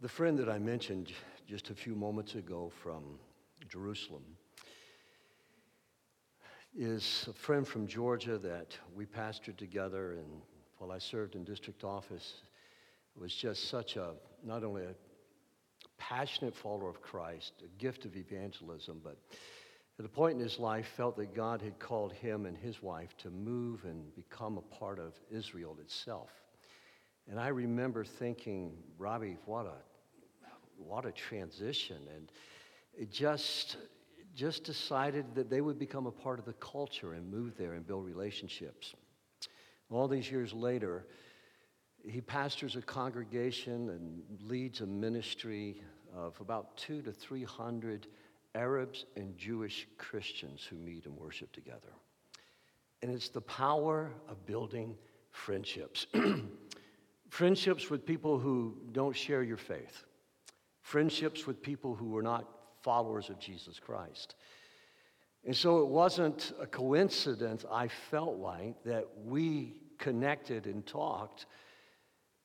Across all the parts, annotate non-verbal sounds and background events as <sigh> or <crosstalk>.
The friend that I mentioned just a few moments ago from Jerusalem is a friend from Georgia that we pastored together, and while I served in district office, was just such a not only a passionate follower of Christ, a gift of evangelism, but at a point in his life felt that God had called him and his wife to move and become a part of Israel itself. And I remember thinking, Robbie, what a, what a transition. And just, just decided that they would become a part of the culture and move there and build relationships. All these years later, he pastors a congregation and leads a ministry of about two to three hundred Arabs and Jewish Christians who meet and worship together. And it's the power of building friendships. <clears throat> Friendships with people who don't share your faith. Friendships with people who were not followers of Jesus Christ. And so it wasn't a coincidence, I felt like, that we connected and talked,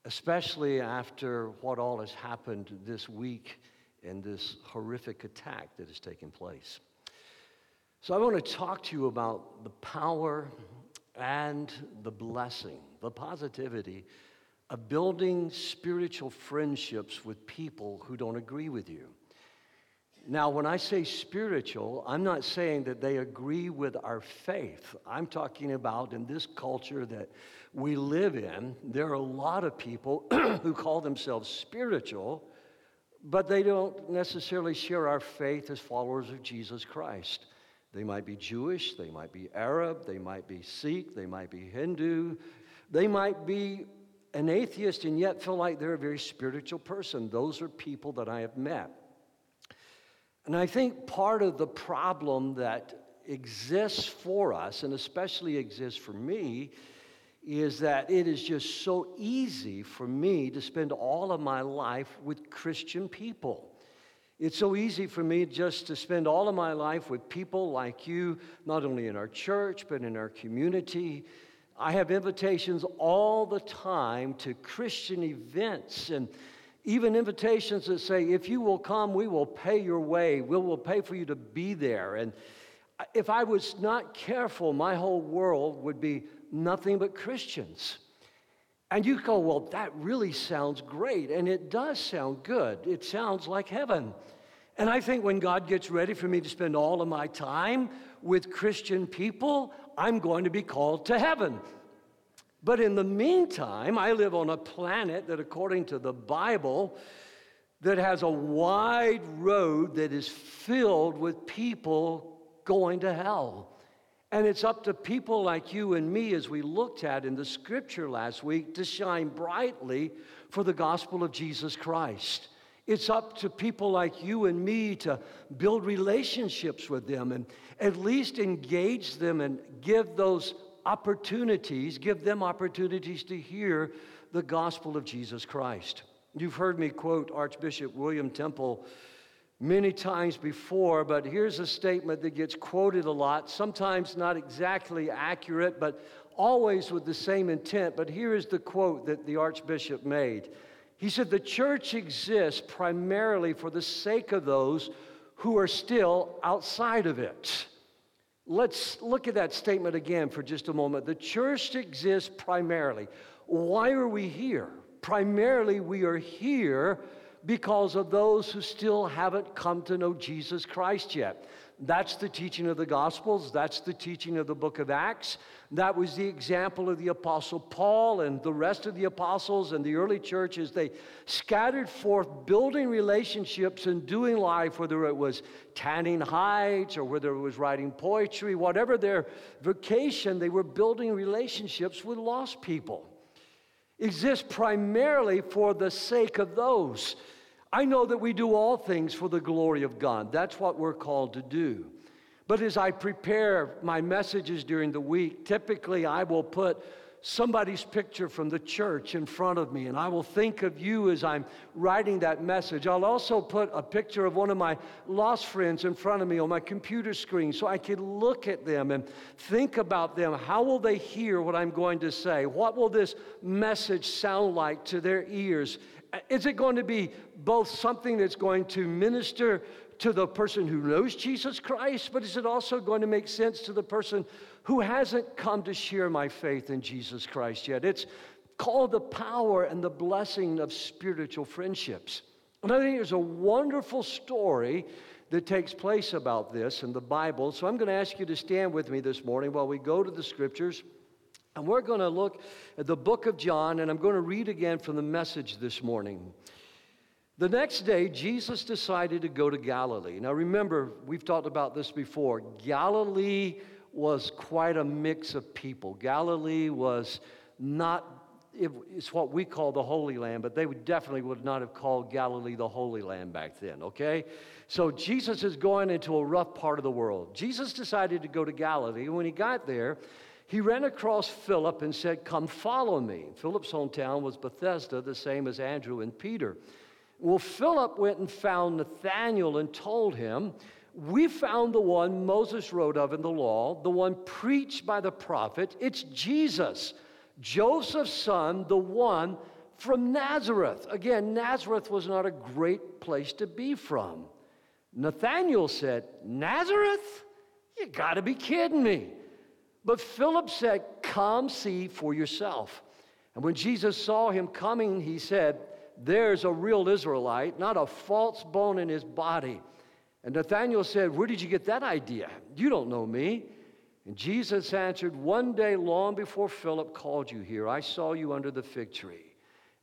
especially after what all has happened this week and this horrific attack that has taken place. So I want to talk to you about the power and the blessing, the positivity of building spiritual friendships with people who don't agree with you. Now, when I say spiritual, I'm not saying that they agree with our faith. I'm talking about in this culture that we live in, there are a lot of people <clears throat> who call themselves spiritual, but they don't necessarily share our faith as followers of Jesus Christ. They might be Jewish, they might be Arab, they might be Sikh, they might be Hindu, they might be an atheist and yet feel like they're a very spiritual person. Those are people that I have met. And I think part of the problem that exists for us, and especially exists for me, is that it is just so easy for me to spend all of my life with Christian people. It's so easy for me just to spend all of my life with people like you, not only in our church, but in our community I have invitations all the time to Christian events and even invitations that say, if you will come, we will pay your way. We will pay for you to be there. And if I was not careful, my whole world would be nothing but Christians. And you go, well, that really sounds great. And it does sound good. It sounds like heaven. And I think when God gets ready for me to spend all of my time with Christian people, I'm going to be called to heaven. But in the meantime, I live on a planet that, according to the Bible, that has a wide road that is filled with people going to hell. And it's up to people like you and me, as we looked at in the scripture last week, to shine brightly for the gospel of Jesus Christ. It's up to people like you and me to build relationships with them and at least engage them and give those opportunities, give them opportunities to hear the gospel of Jesus Christ. You've heard me quote Archbishop William Temple many times before, but here's a statement that gets quoted a lot, sometimes not exactly accurate, but always with the same intent. But here is the quote that the Archbishop made. He said, The church exists primarily for the sake of those who are still outside of it. Let's look at that statement again for just a moment. The church exists primarily. Why are we here? Primarily, we are here because of those who still haven't come to know Jesus Christ yet. That's the teaching of the Gospels. That's the teaching of the book of Acts. That was the example of the Apostle Paul and the rest of the apostles and the early churches. They scattered forth, building relationships and doing life, whether it was tanning hides or whether it was writing poetry, whatever their vocation, they were building relationships with lost people. Exists primarily for the sake of those I know that we do all things for the glory of God. That's what we're called to do. But as I prepare my messages during the week, typically I will put somebody's picture from the church in front of me, and I will think of you as I'm writing that message. I'll also put a picture of one of my lost friends in front of me on my computer screen so I can look at them and think about them. How will they hear what I'm going to say? What will this message sound like to their ears? Is it going to be both something that's going to minister to the person who knows Jesus Christ, but is it also going to make sense to the person who hasn't come to share my faith in Jesus Christ yet? It's called the power and the blessing of spiritual friendships. And I think there's a wonderful story that takes place about this in the Bible. So I'm going to ask you to stand with me this morning while we go to the scriptures. And we're going to look at the book of John, and I'm going to read again from the message this morning. The next day, Jesus decided to go to Galilee. Now, remember, we've talked about this before. Galilee was quite a mix of people. Galilee was not it's what we call the Holy Land, but they would definitely would not have called Galilee the Holy Land back then, okay? So Jesus is going into a rough part of the world. Jesus decided to go to Galilee. And when he got there, he ran across Philip and said, Come follow me. Philip's hometown was Bethsaida, the same as Andrew and Peter. Well, Philip went and found Nathanael and told him, We found the one Moses wrote of in the law, the one preached by the prophet. It's Jesus Joseph's son, the one from Nazareth. Again, Nazareth was not a great place to be from. Nathanael said, Nazareth? You gotta be kidding me. But Philip said, Come see for yourself. And when Jesus saw him coming, he said, There's a real Israelite, not a false bone in his body. And Nathanael said, Where did you get that idea? You don't know me. And Jesus answered, One day long before Philip called you here, I saw you under the fig tree.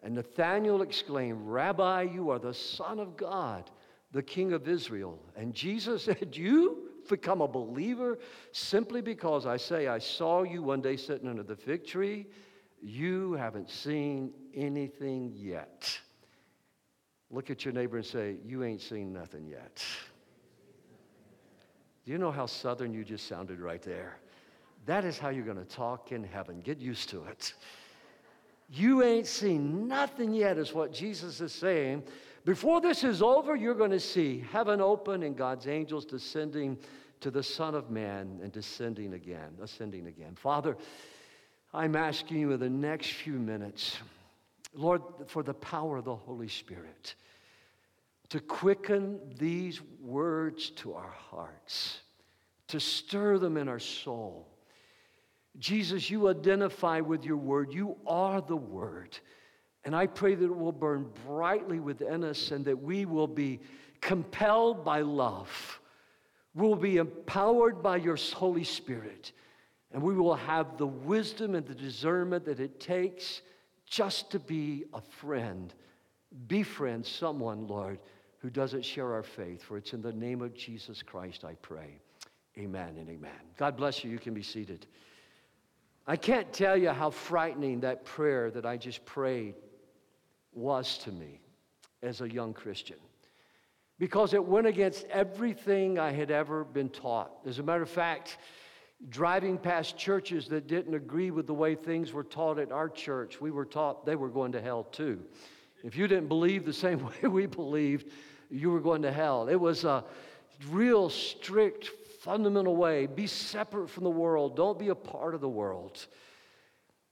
And Nathanael exclaimed, Rabbi, you are the Son of God, the King of Israel. And Jesus <laughs> said, You become a believer simply because I say, I saw you one day sitting under the fig tree. You haven't seen anything yet. Look at your neighbor and say, You ain't seen nothing yet. Do you know how southern you just sounded right there? That is how you're going to talk in heaven. Get used to it. You ain't seen nothing yet, is what Jesus is saying. Before this is over, you're going to see heaven open and God's angels descending to the Son of Man and descending again, ascending again. Father, I'm asking you in the next few minutes, Lord, for the power of the Holy Spirit to quicken these words to our hearts, to stir them in our soul. Jesus, you identify with your word. You are the word. And I pray that it will burn brightly within us and that we will be compelled by love. We'll be empowered by your Holy Spirit. And we will have the wisdom and the discernment that it takes just to be a friend. Befriend someone, Lord, who doesn't share our faith. For it's in the name of Jesus Christ I pray. Amen and amen. God bless you. You can be seated. I can't tell you how frightening that prayer that I just prayed was to me as a young Christian because it went against everything I had ever been taught. As a matter of fact, driving past churches that didn't agree with the way things were taught at our church, we were taught they were going to hell too. If you didn't believe the <laughs> same way we believed, you were going to hell. It was a real strict, fundamental way. Be separate from the world, don't be a part of the world.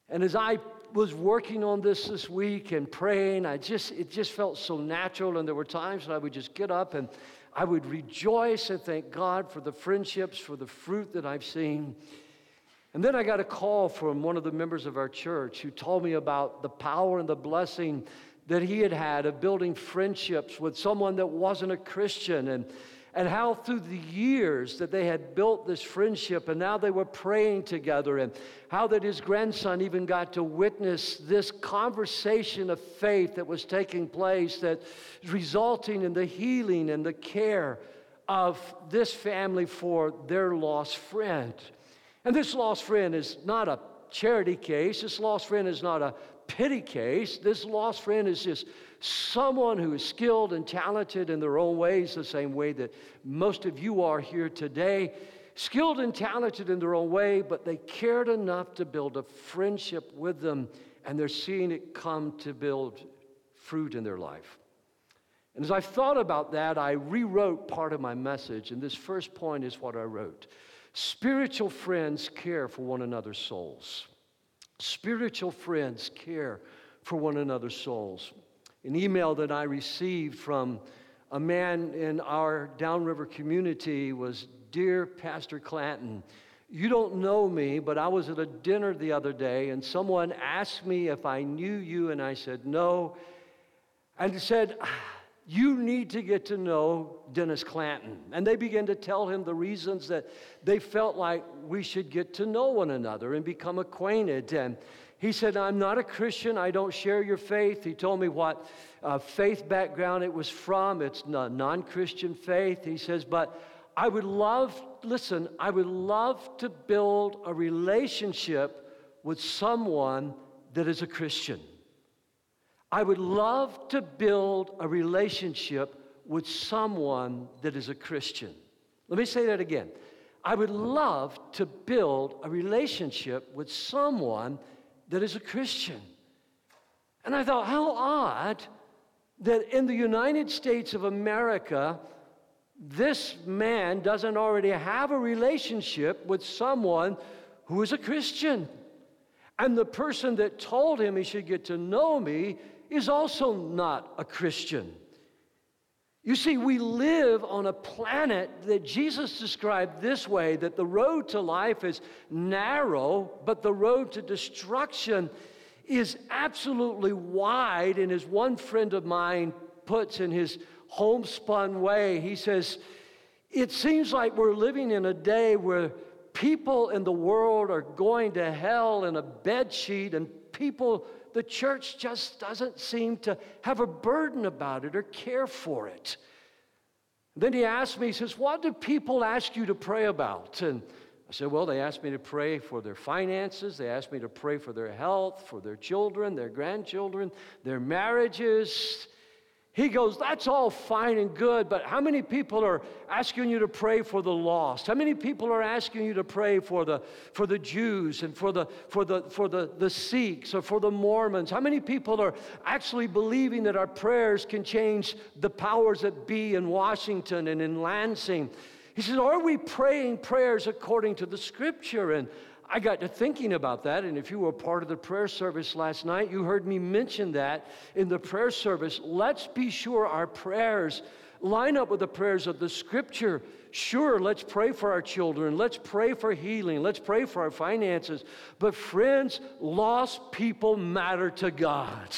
And as I was working on this this week and praying, I just it just felt so natural. And there were times when I would just get up and I would rejoice and thank God for the friendships, for the fruit that I've seen. And then I got a call from one of the members of our church who told me about the power and the blessing that he had had of building friendships with someone that wasn't a Christian and, and how through the years that they had built this friendship and now they were praying together and how that his grandson even got to witness this conversation of faith that was taking place that resulting in the healing and the care of this family for their lost friend. And this lost friend is not a charity case. This lost friend is not a pity case. This lost friend is just someone who is skilled and talented in their own ways, the same way that most of you are here today. Skilled and talented in their own way, but they cared enough to build a friendship with them, and they're seeing it come to build fruit in their life. And as I thought about that, I rewrote part of my message, and this first point is what I wrote Spiritual friends care for one another's souls. Spiritual friends care for one another's souls. an email that I received from a man in our downriver community was Dear Pastor Clanton, you don't know me, but I was at a dinner the other day and someone asked me if I knew you, and I said no. And he said, You need to get to know Dennis Clanton. And they began to tell him the reasons that they felt like we should get to know one another and become acquainted. And he said, I'm not a Christian. I don't share your faith. He told me what uh, faith background it was from. It's a non Christian faith. He says, But I would love, listen, I would love to build a relationship with someone that is a Christian. I would love to build a relationship with someone that is a Christian. Let me say that again. I would love to build a relationship with someone that is a Christian. And I thought, how odd that in the United States of America, this man doesn't already have a relationship with someone who is a Christian. And the person that told him he should get to know me is also not a Christian. You see, we live on a planet that Jesus described this way that the road to life is narrow, but the road to destruction is absolutely wide. And as one friend of mine puts in his homespun way. He says, It seems like we're living in a day where people in the world are going to hell in a bed sheet, and people, the church just doesn't seem to have a burden about it or care for it. Then he asked me, he says, What do people ask you to pray about? And I said, Well, they asked me to pray for their finances. They asked me to pray for their health, for their children, their grandchildren, their marriages. He goes, That's all fine and good, but how many people are asking you to pray for the lost? How many people are asking you to pray for the, for the Jews and for, the, for, the, for the, the Sikhs or for the Mormons? How many people are actually believing that our prayers can change the powers that be in Washington and in Lansing? He says, Are we praying prayers according to the scripture? And I got to thinking about that, and if you were part of the prayer service last night, you heard me mention that in the prayer service. Let's be sure our prayers line up with the prayers of the scripture. Sure, let's pray for our children. Let's pray for healing. Let's pray for our finances. But, friends, lost people matter to God.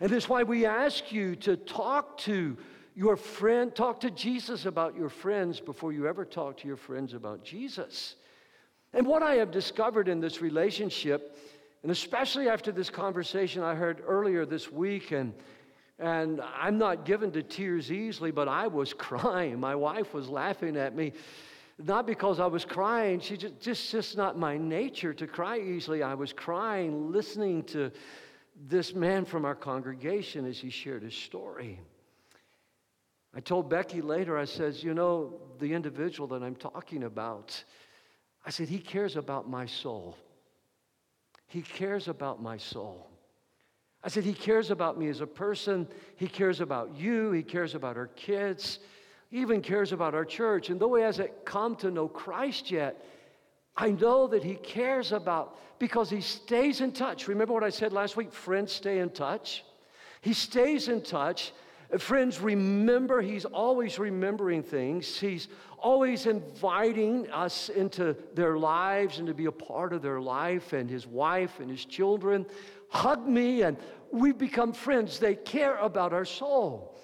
And that's why we ask you to talk to your friend, talk to Jesus about your friends before you ever talk to your friends about Jesus. And what I have discovered in this relationship, and especially after this conversation I heard earlier this week, and, and I'm not given to tears easily, but I was <laughs> crying. My wife was laughing at me, not because I was crying, she just, just, just not my nature to cry easily. I was crying listening to this man from our congregation as he shared his story. I told Becky later, I says, you know, the individual that I'm talking about, I said, He cares about my soul. He cares about my soul. I said, He cares about me as a person. He cares about you. He cares about our kids. He even cares about our church. And though He hasn't come to know Christ yet, I know that He cares about because He stays in touch. Remember what I said last week? Friends stay in touch. He stays in touch Friends, remember, he's always remembering things. He's always inviting us into their lives and to be a part of their life and his wife and his children. Hug me, and we become friends. They care about our soul.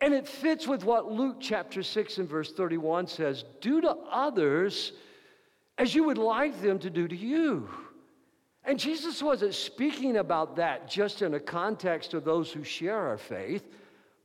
And it fits with what Luke chapter 6 and verse 31 says do to others as you would like them to do to you. And Jesus wasn't speaking about that just in a context of those who share our faith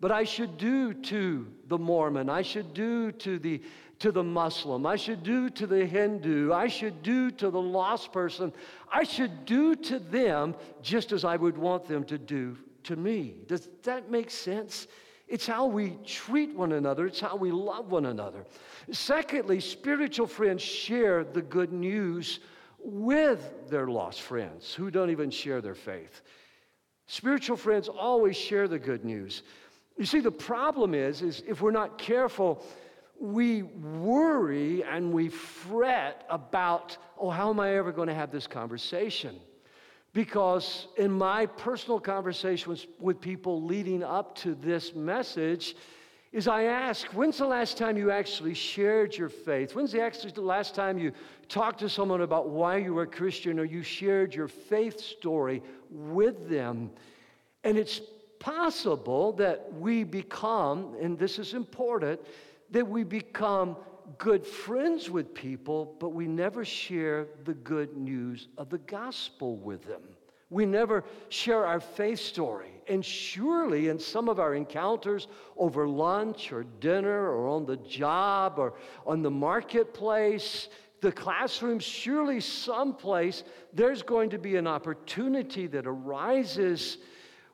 but I should do to the Mormon, I should do to the, to the Muslim, I should do to the Hindu, I should do to the lost person, I should do to them just as I would want them to do to me. Does that make sense? It's how we treat one another, it's how we love one another. Secondly, spiritual friends share the good news with their lost friends who don't even share their faith. Spiritual friends always share the good news. You see, the problem is, is if we're not careful, we worry and we fret about, oh, how am I ever going to have this conversation? Because in my personal conversations with people leading up to this message, is I ask, when's the last time you actually shared your faith? When's the last time you talked to someone about why you were a Christian or you shared your faith story with them? And it's possible that we become, and this is important, that we become good friends with people, but we never share the good news of the gospel with them. We never share our faith story. And surely, in some of our encounters over lunch or dinner or on the job or on the marketplace, the classroom, surely someplace there's going to be an opportunity that arises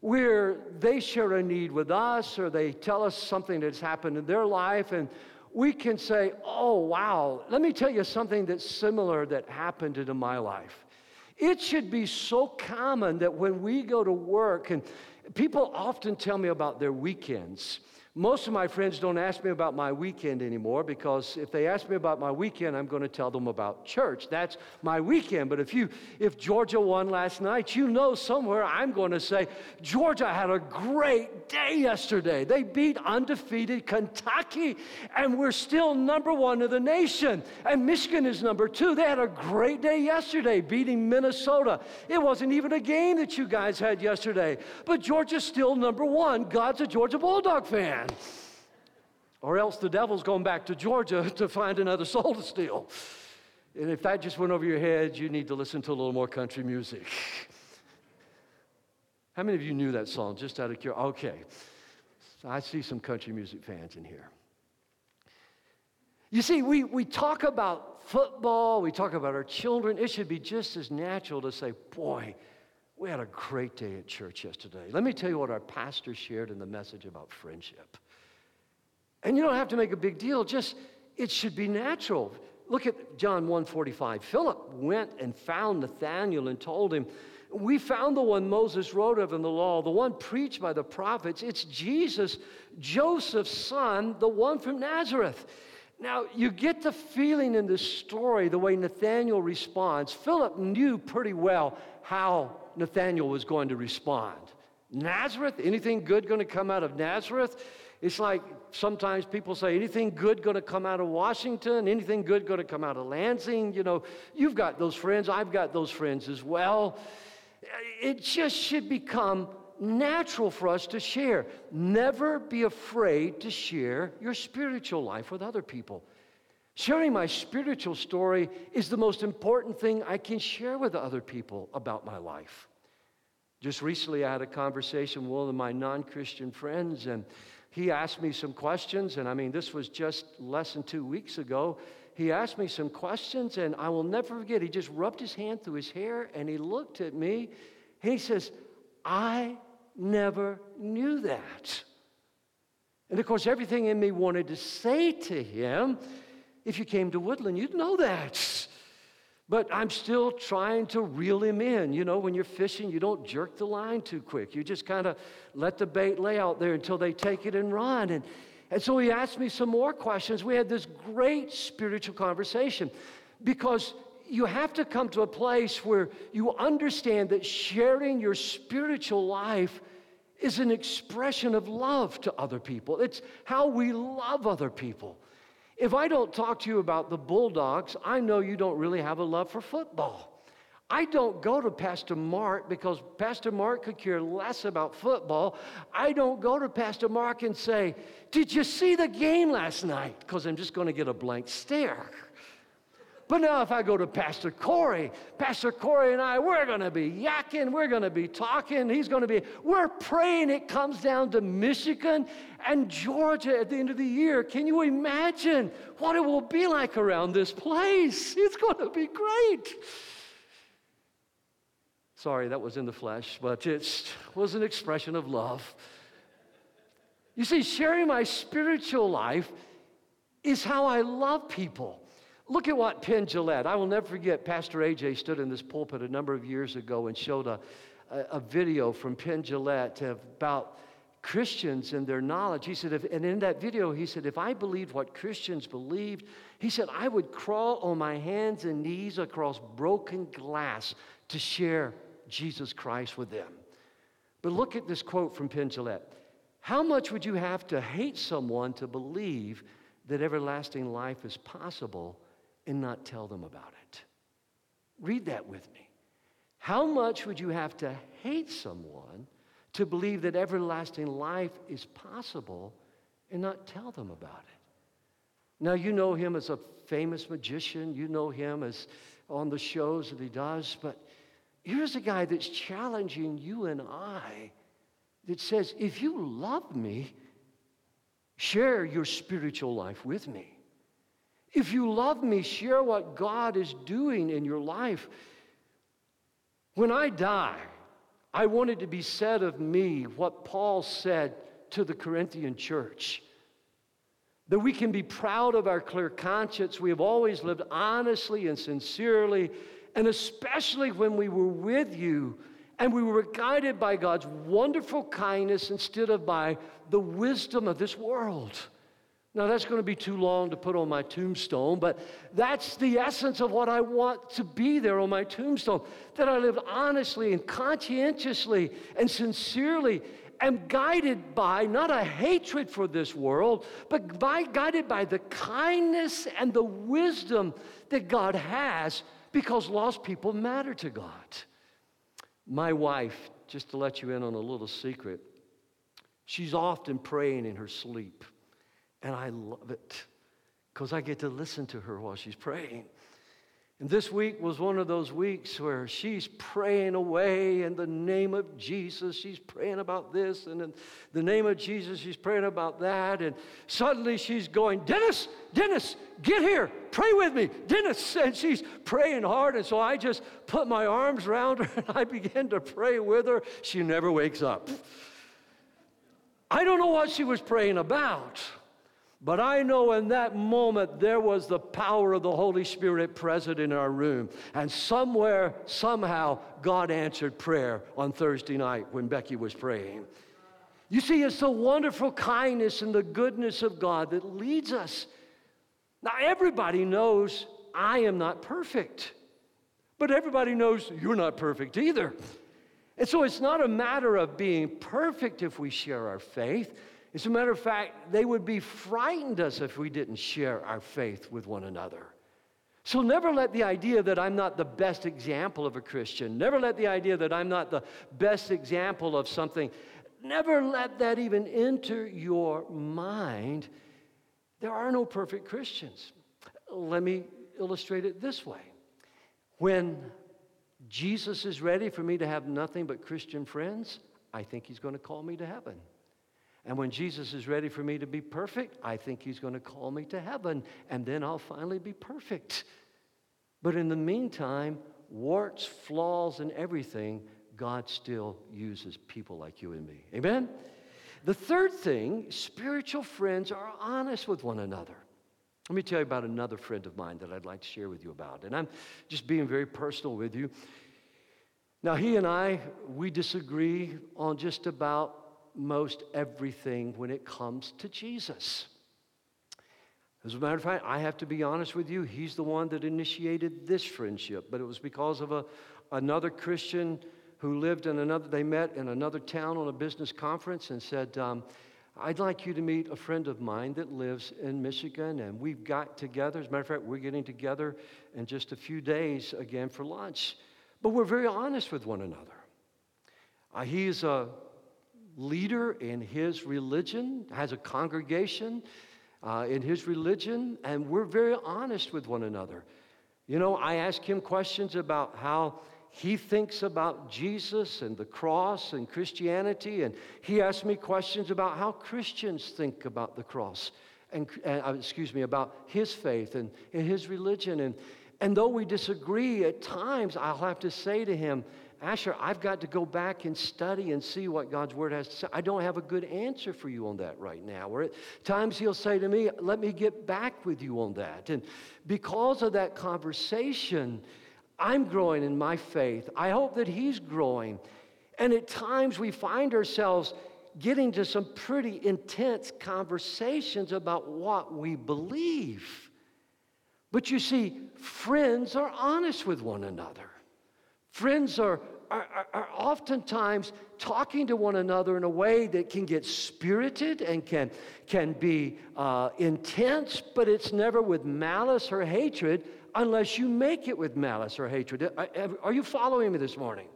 where they share a need with us or they tell us something that's happened in their life and we can say, Oh, wow, let me tell you something that's similar that happened in my life. It should be so common that when we go to work, and people often tell me about their weekends. Most of my friends don't ask me about my weekend anymore because if they ask me about my weekend, I'm going to tell them about church. That's my weekend. But if you if Georgia won last night, you know somewhere I'm going to say, Georgia had a great day yesterday. They beat undefeated Kentucky, and we're still number one in the nation. And Michigan is number two. They had a great day yesterday, beating Minnesota. It wasn't even a game that you guys had yesterday. But Georgia's still number one. God's a Georgia Bulldog fan. Or else the devil's going back to Georgia <laughs> to find another soul to steal. And if that just went over your head, you need to listen to a little more country music. <laughs> How many of you knew that song just out of curiosity? Okay. So I see some country music fans in here. You see, we, we talk about football, we talk about our children. It should be just as natural to say, boy, we had a great day at church yesterday. Let me tell you what our pastor shared in the message about friendship. And you don't have to make a big deal, just it should be natural. Look at John 1:45. Philip went and found Nathanael and told him, "We found the one Moses wrote of in the law, the one preached by the prophets. It's Jesus, Joseph's son, the one from Nazareth." Now, you get the feeling in this story, the way Nathanael responds. Philip knew pretty well how Nathanael was going to respond. Nazareth? Anything good going to come out of Nazareth? It's like sometimes people say, anything good going to come out of Washington? Anything good going to come out of Lansing? You know, you've got those friends. I've got those friends as well. It just should become natural for us to share. Never be afraid to share your spiritual life with other people. Sharing my spiritual story is the most important thing I can share with other people about my life. Just recently, I had a conversation with one of my non Christian friends, and he asked me some questions, and I mean, this was just less than two weeks ago. He asked me some questions, and I will never forget. He just rubbed his hand through his hair and he looked at me. And he says, I never knew that. And of course, everything in me wanted to say to him, if you came to Woodland, you'd know that. But I'm still trying to reel him in. You know, when you're fishing, you don't jerk the line too quick. You just kind of let the bait lay out there until they take it and run. And, and so he asked me some more questions. We had this great spiritual conversation because you have to come to a place where you understand that sharing your spiritual life is an expression of love to other people. It's how we love other people. If I don't talk to you about the Bulldogs, I know you don't really have a love for football. I don't go to Pastor Mark because Pastor Mark could care less about football. I don't go to Pastor Mark and say, Did you see the game last night? Because I'm just going to get a blank stare. But now, if I go to Pastor Corey, Pastor Corey and I, we're going to be yakking, we're going to be talking. He's going to be, we're praying it comes down to Michigan and Georgia at the end of the year. Can you imagine what it will be like around this place? <laughs> It's going to be great. Sorry, that was in the flesh, but it was an expression of love. You see, sharing my spiritual life is how I love people. Look at what Penn Jillette, I will never forget, Pastor AJ stood in this pulpit a number of years ago and showed a, a, a video from Penn Jillette about Christians and their knowledge. He said, if, and in that video, he said, if I believed what Christians believed, he said, I would crawl on my hands and knees across broken glass to share Jesus Christ with them. But look at this quote from Penn Jillette. How much would you have to hate someone to believe that everlasting life is possible and not tell them about it? Read that with me. How much would you have to hate someone to believe that everlasting life is possible and not tell them about it? Now, you know him as a famous magician, you know him as on the shows that he does, but here's a guy that's challenging you and I that says, if you love me, share your spiritual life with me. If you love me, share what God is doing in your life. When I die, I want it to be said of me what Paul said to the Corinthian church that we can be proud of our clear conscience. We have always lived honestly and sincerely, and especially when we were with you and we were guided by God's wonderful kindness instead of by the wisdom of this world. Now, that's going to be too long to put on my tombstone, but that's the essence of what I want to be there on my tombstone that I lived honestly and conscientiously and sincerely am guided by not a hatred for this world, but by, guided by the kindness and the wisdom that God has because lost people matter to God. My wife, just to let you in on a little secret, she's often praying in her sleep, and I love it because I get to listen to her while she's praying. And this week was one of those weeks where she's praying away in the name of Jesus. She's praying about this, and in the name of Jesus, she's praying about that. And suddenly she's going, Dennis, Dennis, get here, pray with me, Dennis. And she's praying hard. And so I just put my arms around her <laughs> and I begin to pray with her. She never wakes up. I don't know what she was praying about. But I know in that moment there was the power of the Holy Spirit present in our room. And somewhere, somehow, God answered prayer on Thursday night when Becky was praying. You see, it's the wonderful kindness and the goodness of God that leads us. Now, everybody knows I am not perfect, but everybody knows you're not perfect either. And so it's not a matter of being perfect if we share our faith. As a matter of fact, they would be frightened us if we didn't share our faith with one another. So never let the idea that I'm not the best example of a Christian, never let the idea that I'm not the best example of something, never let that even enter your mind. There are no perfect Christians. Let me illustrate it this way. When Jesus is ready for me to have nothing but Christian friends, I think he's going to call me to heaven. And when Jesus is ready for me to be perfect, I think he's going to call me to heaven, and then I'll finally be perfect. But in the meantime, warts, flaws, and everything, God still uses people like you and me. Amen? The third thing spiritual friends are honest with one another. Let me tell you about another friend of mine that I'd like to share with you about. And I'm just being very personal with you. Now, he and I, we disagree on just about most everything when it comes to Jesus. As a matter of fact, I have to be honest with you, he's the one that initiated this friendship, but it was because of a, another Christian who lived in another, they met in another town on a business conference and said, um, I'd like you to meet a friend of mine that lives in Michigan, and we've got together. As a matter of fact, we're getting together in just a few days again for lunch. But we're very honest with one another. Uh, he's a leader in his religion, has a congregation uh, in his religion, and we're very honest with one another. You know, I ask him questions about how he thinks about Jesus and the cross and Christianity, and he asks me questions about how Christians think about the cross and, uh, excuse me, about his faith and, and his religion. And, and though we disagree at times, I'll have to say to him, Asher, I've got to go back and study and see what God's word has to say. I don't have a good answer for you on that right now. Or at times he'll say to me, Let me get back with you on that. And because of that conversation, I'm growing in my faith. I hope that he's growing. And at times we find ourselves getting to some pretty intense conversations about what we believe. But you see, friends are honest with one another. Friends are are, are, oftentimes talking to one another in a way that can get spirited and can, can be uh, intense, but it's never with malice or hatred unless you make it with malice or hatred. Are you following me this morning?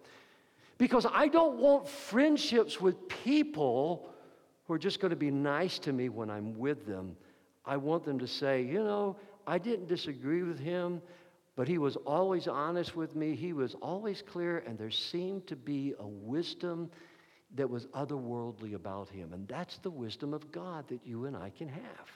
Because I don't want friendships with people who are just going to be nice to me when I'm with them. I want them to say, you know, I didn't disagree with him, but he was always honest with me. He was always clear, and there seemed to be a wisdom that was otherworldly about him. And that's the wisdom of God that you and I can have.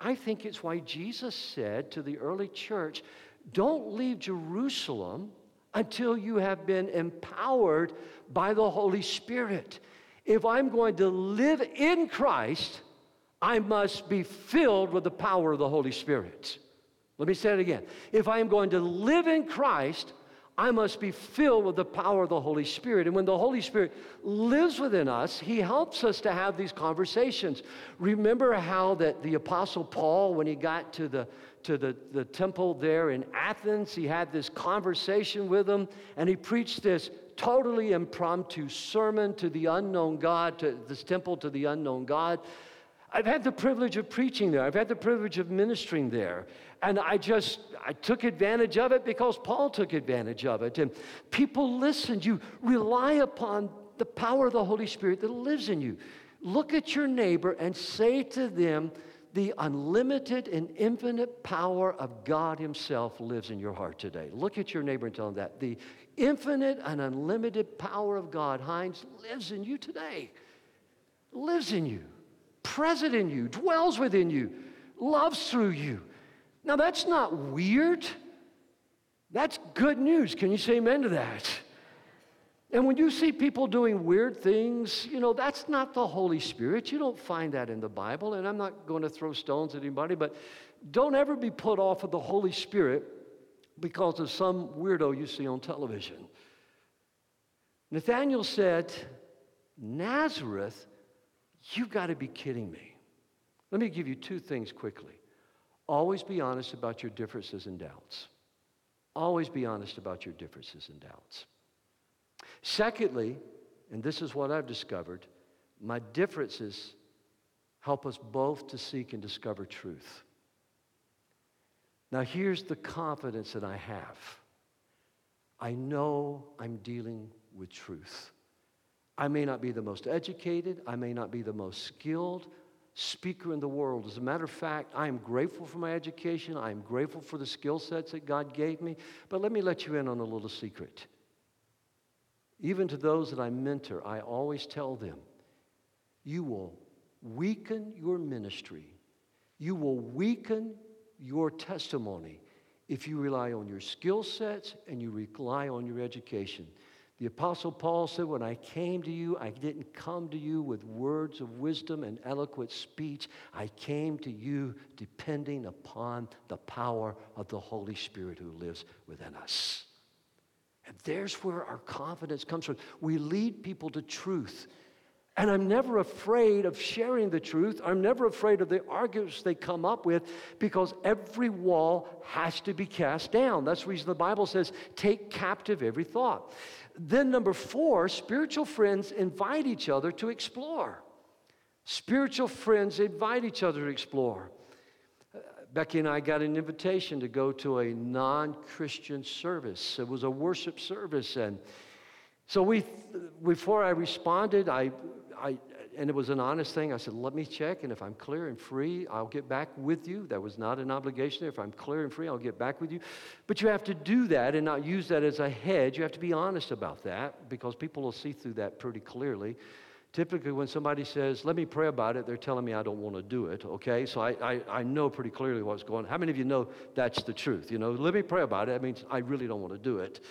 I think it's why Jesus said to the early church, don't leave Jerusalem until you have been empowered by the Holy Spirit. If I'm going to live in Christ, I must be filled with the power of the Holy Spirit. Let me say it again. If I am going to live in Christ, I must be filled with the power of the Holy Spirit. And when the Holy Spirit lives within us, He helps us to have these conversations. Remember how that the Apostle Paul, when he got to the to the, the temple there in Athens, he had this conversation with them, and he preached this totally impromptu sermon to the unknown God, to this temple to the unknown God. I've had the privilege of preaching there. I've had the privilege of ministering there. And I just, I took advantage of it because Paul took advantage of it. And people listened. You rely upon the power of the Holy Spirit that lives in you. Look at your neighbor and say to them, the unlimited and infinite power of God Himself lives in your heart today. Look at your neighbor and tell him that. The infinite and unlimited power of God, Heinz, lives in you today. Lives in you present in you, dwells within you, loves through you. Now, that's not weird. That's good news. Can you say amen to that? And when you see people doing weird things, you know, that's not the Holy Spirit. You don't find that in the Bible. And I'm not going to throw stones at anybody, but don't ever be put off of the Holy Spirit because of some weirdo you see on television. Nathanael said, Nazareth You've got to be kidding me. Let me give you two things quickly. Always be honest about your differences and doubts. Always be honest about your differences and doubts. Secondly, and this is what I've discovered, my differences help us both to seek and discover truth. Now, here's the confidence that I have I know I'm dealing with truth. I may not be the most educated, I may not be the most skilled speaker in the world. As a matter of fact, I am grateful for my education, I am grateful for the skill sets that God gave me. But let me let you in on a little secret. Even to those that I mentor, I always tell them, you will weaken your ministry, you will weaken your testimony if you rely on your skill sets and you rely on your education. The Apostle Paul said, When I came to you, I didn't come to you with words of wisdom and eloquent speech. I came to you depending upon the power of the Holy Spirit who lives within us. And there's where our confidence comes from. We lead people to truth. And I'm never afraid of sharing the truth. I'm never afraid of the arguments they come up with because every wall has to be cast down. That's the reason the Bible says, take captive every thought. Then, number four, spiritual friends invite each other to explore. Spiritual friends invite each other to explore. Becky and I got an invitation to go to a non Christian service. It was a worship service. And so we, before I responded, I, I, and it was an honest thing. I said, let me check, and if I'm clear and free, I'll get back with you. That was not an obligation. If I'm clear and free, I'll get back with you. But you have to do that and not use that as a hedge. You have to be honest about that because people will see through that pretty clearly. Typically, when somebody says, let me pray about it, they're telling me I don't want to do it, okay? So I, I, I know pretty clearly what's going on. How many of you know that's the truth? You know, let me pray about it. That means I really don't want to do it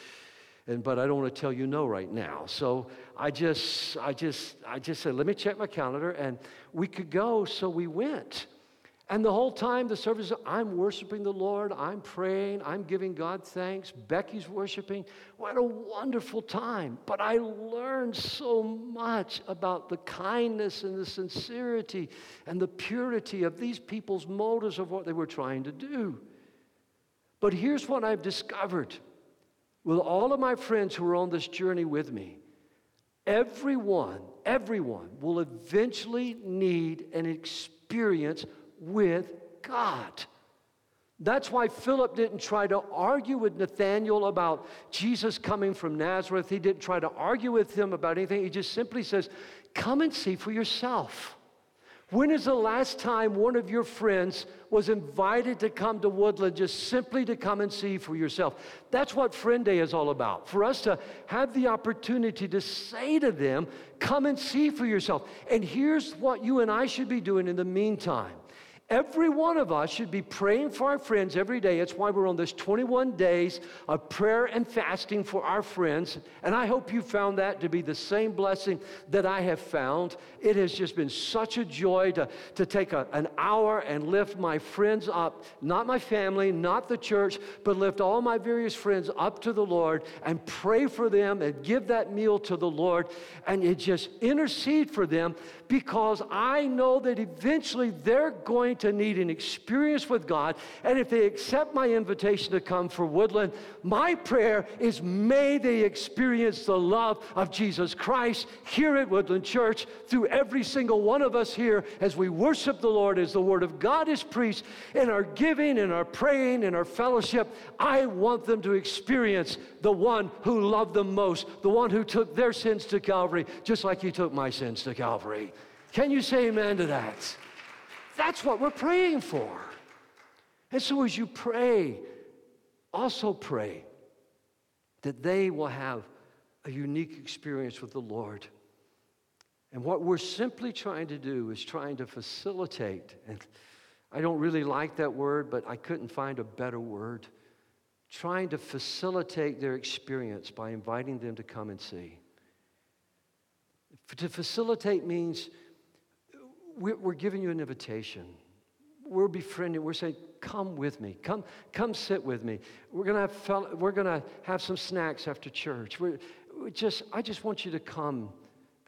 and but I don't want to tell you no right now. So I just, I just, I just said, let me check my calendar, and we could go. So we went. And the whole time the service, I'm worshiping the Lord, I'm praying, I'm giving God thanks. Becky's worshiping. What a wonderful time. But I learned so much about the kindness and the sincerity and the purity of these people's motives of what they were trying to do. But here's what I've discovered with all of my friends who are on this journey with me, everyone, everyone will eventually need an experience with God. That's why Philip didn't try to argue with Nathanael about Jesus coming from Nazareth. He didn't try to argue with him about anything. He just simply says, Come and see for yourself. When is the last time one of your friends was invited to come to Woodland just simply to come and see for yourself? That's what Friend Day is all about. For us to have the opportunity to say to them, Come and see for yourself. And here's what you and I should be doing in the meantime Every one of us should be praying for our friends every day. It's why we're on this 21 days of prayer and fasting for our friends. And I hope you found that to be the same blessing that I have found. It has just been such a joy to, to take a, an hour and lift my friends up, not my family, not the church, but lift all my various friends up to the Lord and pray for them and give that meal to the Lord and it just intercede for them because I know that eventually they're going to need an experience with God. And if they accept my invitation to come for Woodland, my prayer is may they experience the love of Jesus Christ here at Woodland Church through every single one of us here as we worship the Lord, as the Word of God is preached, in our giving, in our praying, in our fellowship. I want them to experience the one who loved them most, the one who took their sins to Calvary, just like He took my sins to Calvary. Can you say amen to that? That's what we're praying for. And so as you pray, also pray that they will have a unique experience with the Lord. And what we're simply trying to do is trying to facilitate, and I don't really like that word, but I couldn't find a better word. Trying to facilitate their experience by inviting them to come and see. To facilitate means we're, we're giving you an invitation. We're befriending. We're saying, come with me. Come, come sit with me. We're gonna have, we're gonna have some snacks after church. We're, we just, I just want you to come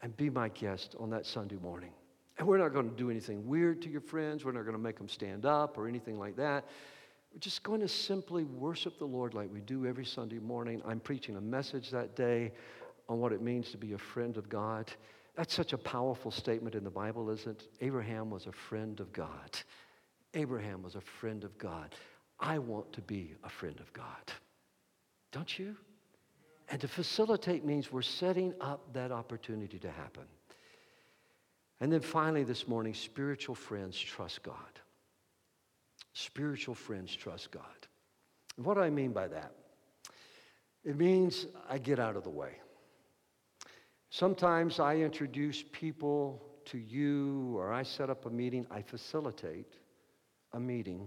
and be my guest on that Sunday morning. And we're not going to do anything weird to your friends. We're not going to make them stand up or anything like that. We're just going to simply worship the Lord like we do every Sunday morning. I'm preaching a message that day on what it means to be a friend of God. That's such a powerful statement in the Bible, isn't it? Abraham was a friend of God. Abraham was a friend of God. I want to be a friend of God. Don't you? And to facilitate means we're setting up that opportunity to happen. And then finally, this morning, spiritual friends trust God. Spiritual friends trust God. And what do I mean by that? It means I get out of the way. Sometimes I introduce people to you or I set up a meeting, I facilitate a meeting.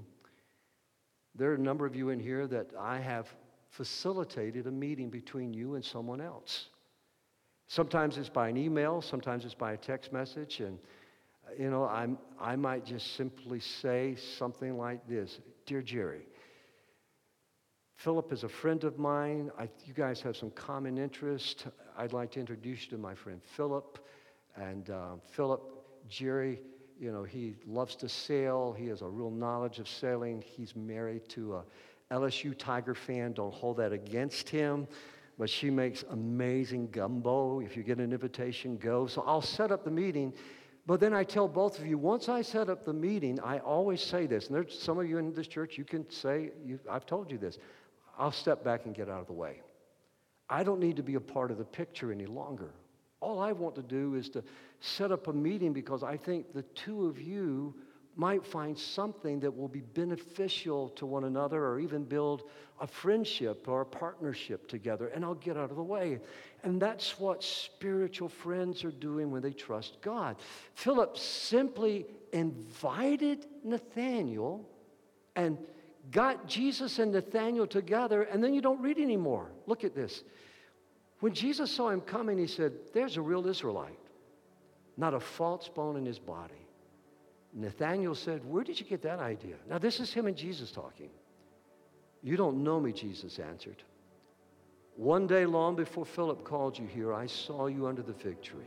There are a number of you in here that I have facilitated a meeting between you and someone else. Sometimes it's by an email, sometimes it's by a text message, and you know, I'm, I might just simply say something like this Dear Jerry, Philip is a friend of mine. I, you guys have some common interest. I'd like to introduce you to my friend Philip. And uh, Philip, Jerry, you know, he loves to sail. He has a real knowledge of sailing. He's married to a LSU Tiger fan. Don't hold that against him. But she makes amazing gumbo. If you get an invitation, go. So I'll set up the meeting. But then I tell both of you, once I set up the meeting, I always say this, and there's some of you in this church, you can say, I've told you this. I'll step back and get out of the way. I don't need to be a part of the picture any longer. All I want to do is to set up a meeting because I think the two of you might find something that will be beneficial to one another or even build a friendship or a partnership together, and I'll get out of the way. And that's what spiritual friends are doing when they trust God. Philip simply invited Nathanael and got Jesus and Nathanael together, and then you don't read anymore. Look at this. When Jesus saw him coming, he said, There's a real Israelite, not a false bone in his body. Nathanael said, Where did you get that idea? Now, this is him and Jesus talking. You don't know me, Jesus answered. One day long before Philip called you here, I saw you under the fig tree.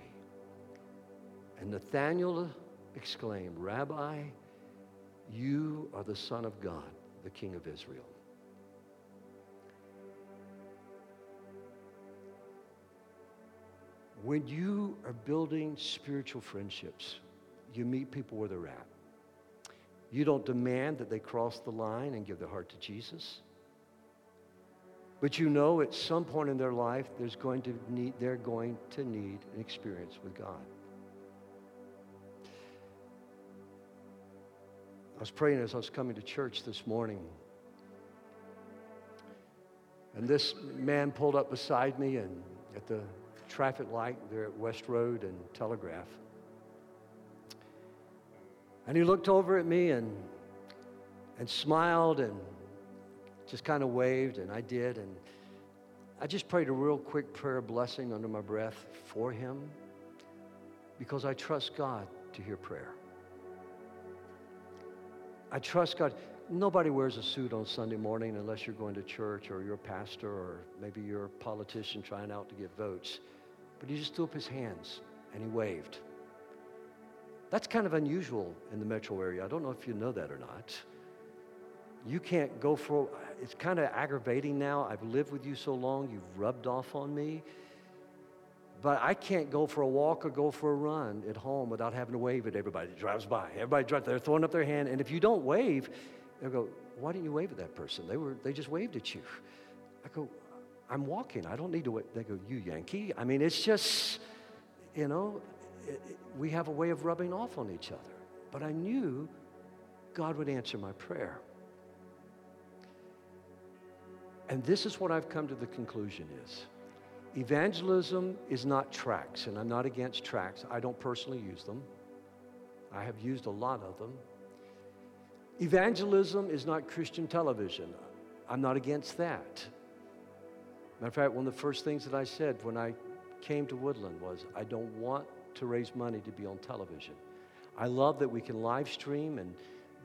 And Nathanael exclaimed, Rabbi, you are the Son of God the king of Israel. When you are building spiritual friendships, you meet people where they're at. You don't demand that they cross the line and give their heart to Jesus. But you know at some point in their life, there's going to need, they're going to need an experience with God. Was praying as I was coming to church this morning. And this man pulled up beside me and at the traffic light there at West Road and Telegraph. And he looked over at me and, and smiled and just kind of waved, and I did. And I just prayed a real quick prayer blessing under my breath for him because I trust God to hear prayer. I trust God. Nobody wears a suit on Sunday morning unless you're going to church or you're a pastor or maybe you're a politician trying out to get votes. But he just threw up his hands and he waved. That's kind of unusual in the metro area. I don't know if you know that or not. You can't go for, it's kind of aggravating now. I've lived with you so long, you've rubbed off on me. But I can't go for a walk or go for a run at home without having to wave at everybody that drives by. Everybody drives, they're throwing up their hand. And if you don't wave, they'll go, why didn't you wave at that person? They, were, they just waved at you. I go, I'm walking. I don't need to wave. They go, you Yankee. I mean, it's just, you know, it, it, we have a way of rubbing off on each other. But I knew God would answer my prayer. And this is what I've come to the conclusion is. Evangelism is not tracts, and I'm not against tracts. I don't personally use them. I have used a lot of them. Evangelism is not Christian television. I'm not against that. Matter of fact, one of the first things that I said when I came to Woodland was, I don't want to raise money to be on television. I love that we can live stream and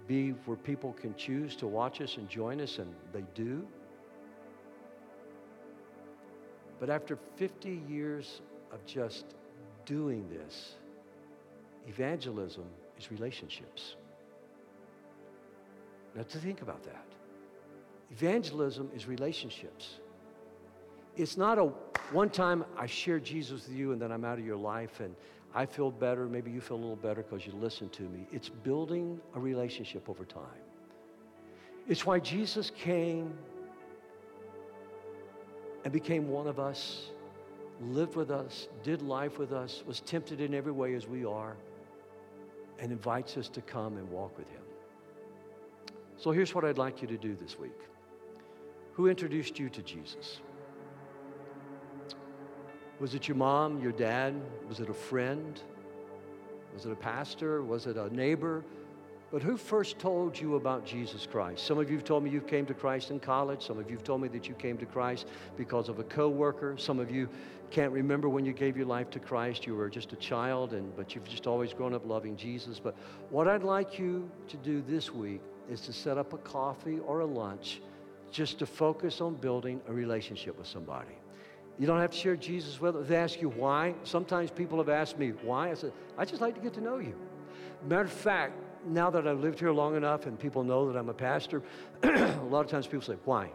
be where people can choose to watch us and join us, and they do. But after 50 years of just doing this, evangelism is relationships. Now, to think about that, evangelism is relationships. It's not a one time I share Jesus with you and then I'm out of your life and I feel better. Maybe you feel a little better because you listen to me. It's building a relationship over time. It's why Jesus came and became one of us, lived with us, did life with us, was tempted in every way as we are, and invites us to come and walk with Him. So here's what I'd like you to do this week. Who introduced you to Jesus? Was it your mom, your dad? Was it a friend? Was it a pastor? Was it a neighbor? But who first told you about Jesus Christ? Some of you have told me you came to Christ in college. Some of you have told me that you came to Christ because of a coworker. Some of you can't remember when you gave your life to Christ. You were just a child, and but you've just always grown up loving Jesus. But what I'd like you to do this week is to set up a coffee or a lunch just to focus on building a relationship with somebody. You don't have to share Jesus with them. They ask you why. Sometimes people have asked me why. I said, I just like to get to know you. Matter of fact, now that I've lived here long enough and people know that I'm a pastor, <clears throat> a lot of times people say, why?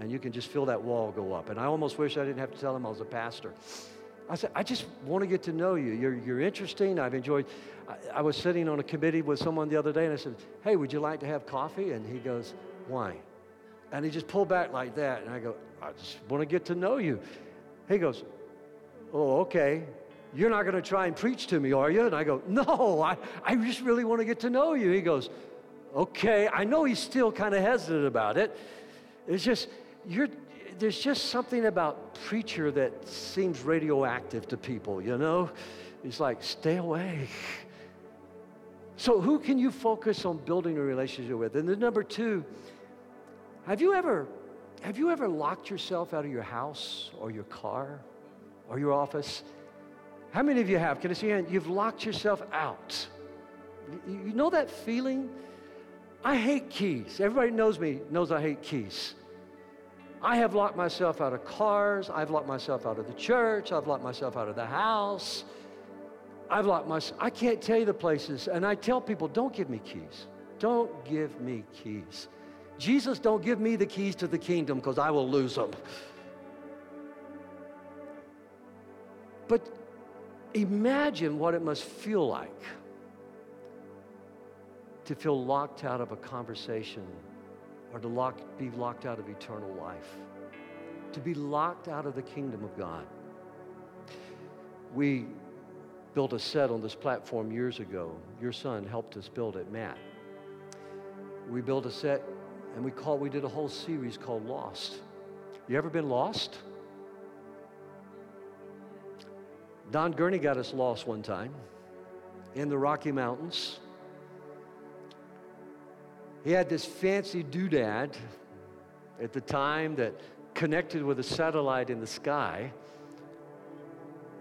And you can just feel that wall go up. And I almost wish I didn't have to tell them I was a pastor. I said, I just want to get to know you. You're, you're interesting. I've enjoyed. I, I was sitting on a committee with someone the other day and I said, Hey, would you like to have coffee? And he goes, Why? And he just pulled back like that. And I go, I just want to get to know you. He goes, Oh, okay. You're not going to try and preach to me, are you? And I go, No, I, I just really want to get to know you. He goes, Okay. I know he's still kind of hesitant about it. It's just, you're, there's just something about preacher that seems radioactive to people, you know? He's like, Stay away. So, who can you focus on building a relationship with? And then, number two, have you ever have you ever locked yourself out of your house or your car or your office? How many of you have? Can I see hand? You've locked yourself out. You know that feeling? I hate keys. Everybody knows me, knows I hate keys. I have locked myself out of cars. I've locked myself out of the church. I've locked myself out of the house. I've locked myself. I can't tell you the places. And I tell people, don't give me keys. Don't give me keys. Jesus, don't give me the keys to the kingdom because I will lose them. But Imagine what it must feel like to feel locked out of a conversation or to lock, be locked out of eternal life, to be locked out of the kingdom of God. We built a set on this platform years ago. Your son helped us build it, Matt. We built a set and we called, we did a whole series called Lost. You ever been lost? Don Gurney got us lost one time in the Rocky Mountains. He had this fancy doodad at the time that connected with a satellite in the sky,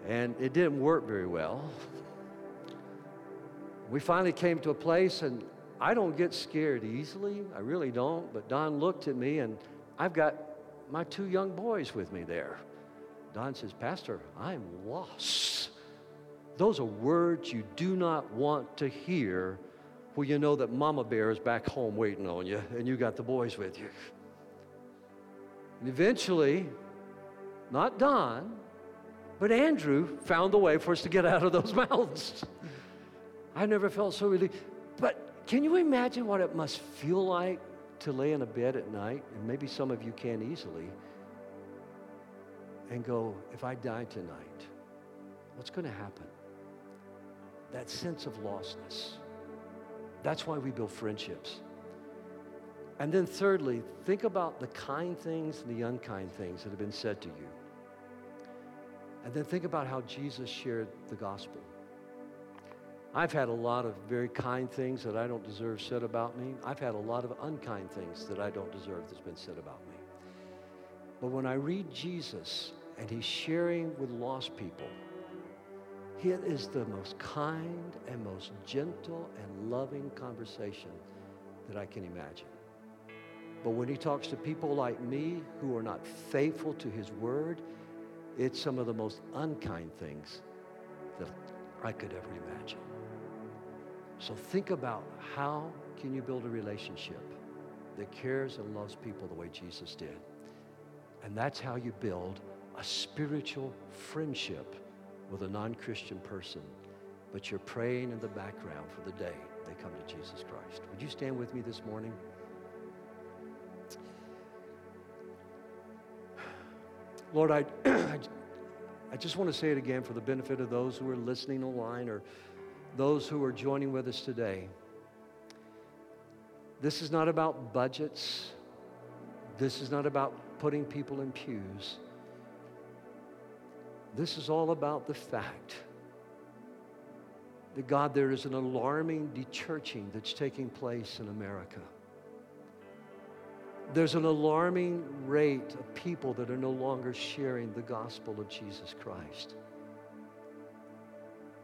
and it didn't work very well. We finally came to a place, and I don't get scared easily. I really don't. But Don looked at me, and I've got my two young boys with me there. Don says, Pastor, I'm lost. Those are words you do not want to hear when you know that Mama Bear is back home waiting on you and you got the boys with you. And eventually, not Don, but Andrew found the way for us to get out of those <laughs> mountains. I never felt so relieved. But can you imagine what it must feel like to lay in a bed at night? And maybe some of you can easily and go, if I die tonight, what's going to happen? That sense of lostness. That's why we build friendships. And then, thirdly, think about the kind things and the unkind things that have been said to you. And then think about how Jesus shared the gospel. I've had a lot of very kind things that I don't deserve said about me. I've had a lot of unkind things that I don't deserve that's been said about me. But when I read Jesus and he's sharing with lost people, it is the most kind and most gentle and loving conversation that I can imagine. But when he talks to people like me who are not faithful to his word, it's some of the most unkind things that I could ever imagine. So think about how can you build a relationship that cares and loves people the way Jesus did. And that's how you build a spiritual friendship with a non Christian person, but you're praying in the background for the day they come to Jesus Christ. Would you stand with me this morning? Lord, I, <clears throat> I just want to say it again for the benefit of those who are listening online or those who are joining with us today. This is not about budgets. This is not about putting people in pews. This is all about the fact that God, there is an alarming dechurching that's taking place in America. There's an alarming rate of people that are no longer sharing the gospel of Jesus Christ.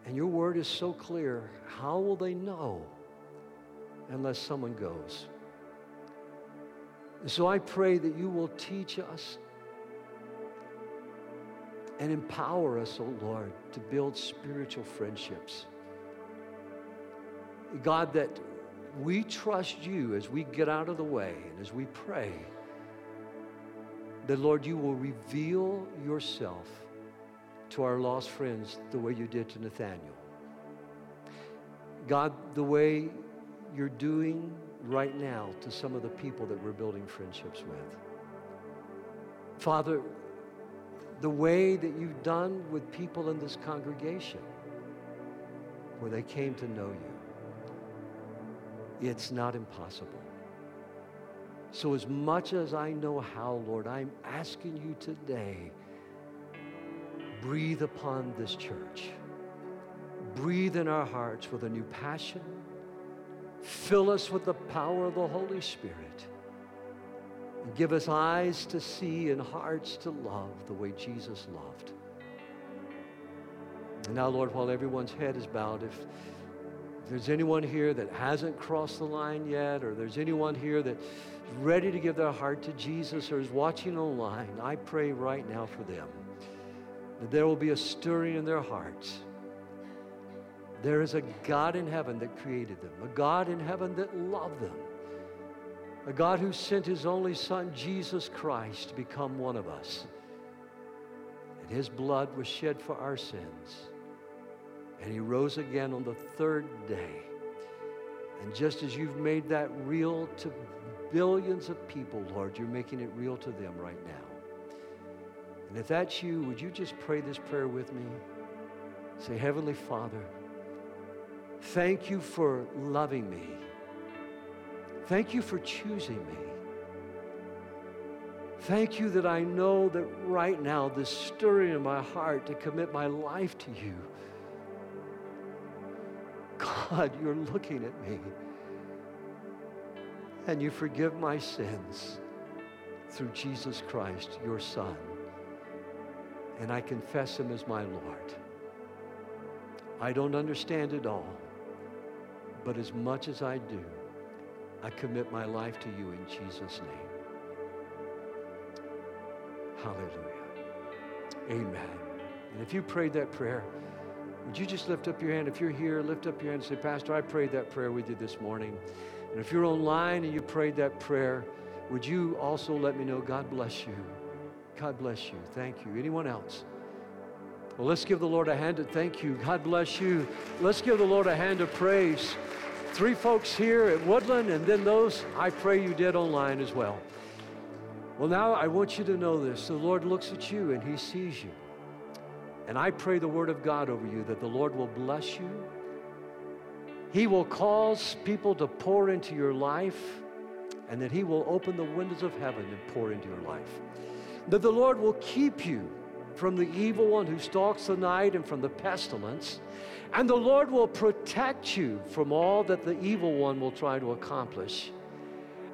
And your word is so clear. How will they know unless someone goes? So I pray that you will teach us and empower us, oh Lord, to build spiritual friendships. God, that we trust you as we get out of the way and as we pray, that Lord, you will reveal yourself to our lost friends the way you did to Nathanael. God, the way you're doing right now to some of the people that we're building friendships with. Father, the way that you've done with people in this congregation where they came to know you. It's not impossible. So, as much as I know how, Lord, I'm asking you today breathe upon this church. Breathe in our hearts with a new passion. Fill us with the power of the Holy Spirit. Give us eyes to see and hearts to love the way Jesus loved. And now, Lord, while everyone's head is bowed, if there's anyone here that hasn't crossed the line yet, or there's anyone here that's ready to give their heart to Jesus or is watching online, I pray right now for them that there will be a stirring in their hearts. There is a God in heaven that created them, a God in heaven that loved them a God who sent his only Son, Jesus Christ, to become one of us. And his blood was shed for our sins. And he rose again on the third day. And just as you've made that real to billions of people, Lord, you're making it real to them right now. And if that's you, would you just pray this prayer with me? Say, Heavenly Father, thank you for loving me. Thank you for choosing me. Thank you that I know that right now, this stirring in my heart to commit my life to you. God, you're looking at me. And you forgive my sins through Jesus Christ, your Son. And I confess him as my Lord. I don't understand it all, but as much as I do, I commit my life to you in Jesus' name. Hallelujah. Amen. And if you prayed that prayer, would you just lift up your hand? If you're here, lift up your hand and say, Pastor, I prayed that prayer with you this morning. And if you're online and you prayed that prayer, would you also let me know? God bless you. God bless you. Thank you. Anyone else? Well, let's give the Lord a hand of thank you. God bless you. Let's give the Lord a hand of praise. Three folks here at Woodland, and then those I pray you did online as well. Well, now I want you to know this. The Lord looks at you and He sees you. And I pray the Word of God over you that the Lord will bless you. He will cause people to pour into your life, and that He will open the windows of heaven and pour into your life. That the Lord will keep you from the evil one who stalks the night and from the pestilence. And the Lord will protect you from all that the evil one will try to accomplish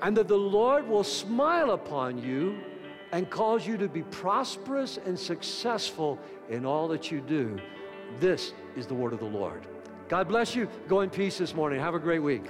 and that the Lord will smile upon you and cause you to be prosperous and successful in all that you do. This is the word of the Lord. God bless you. Go in peace this morning. Have a great week.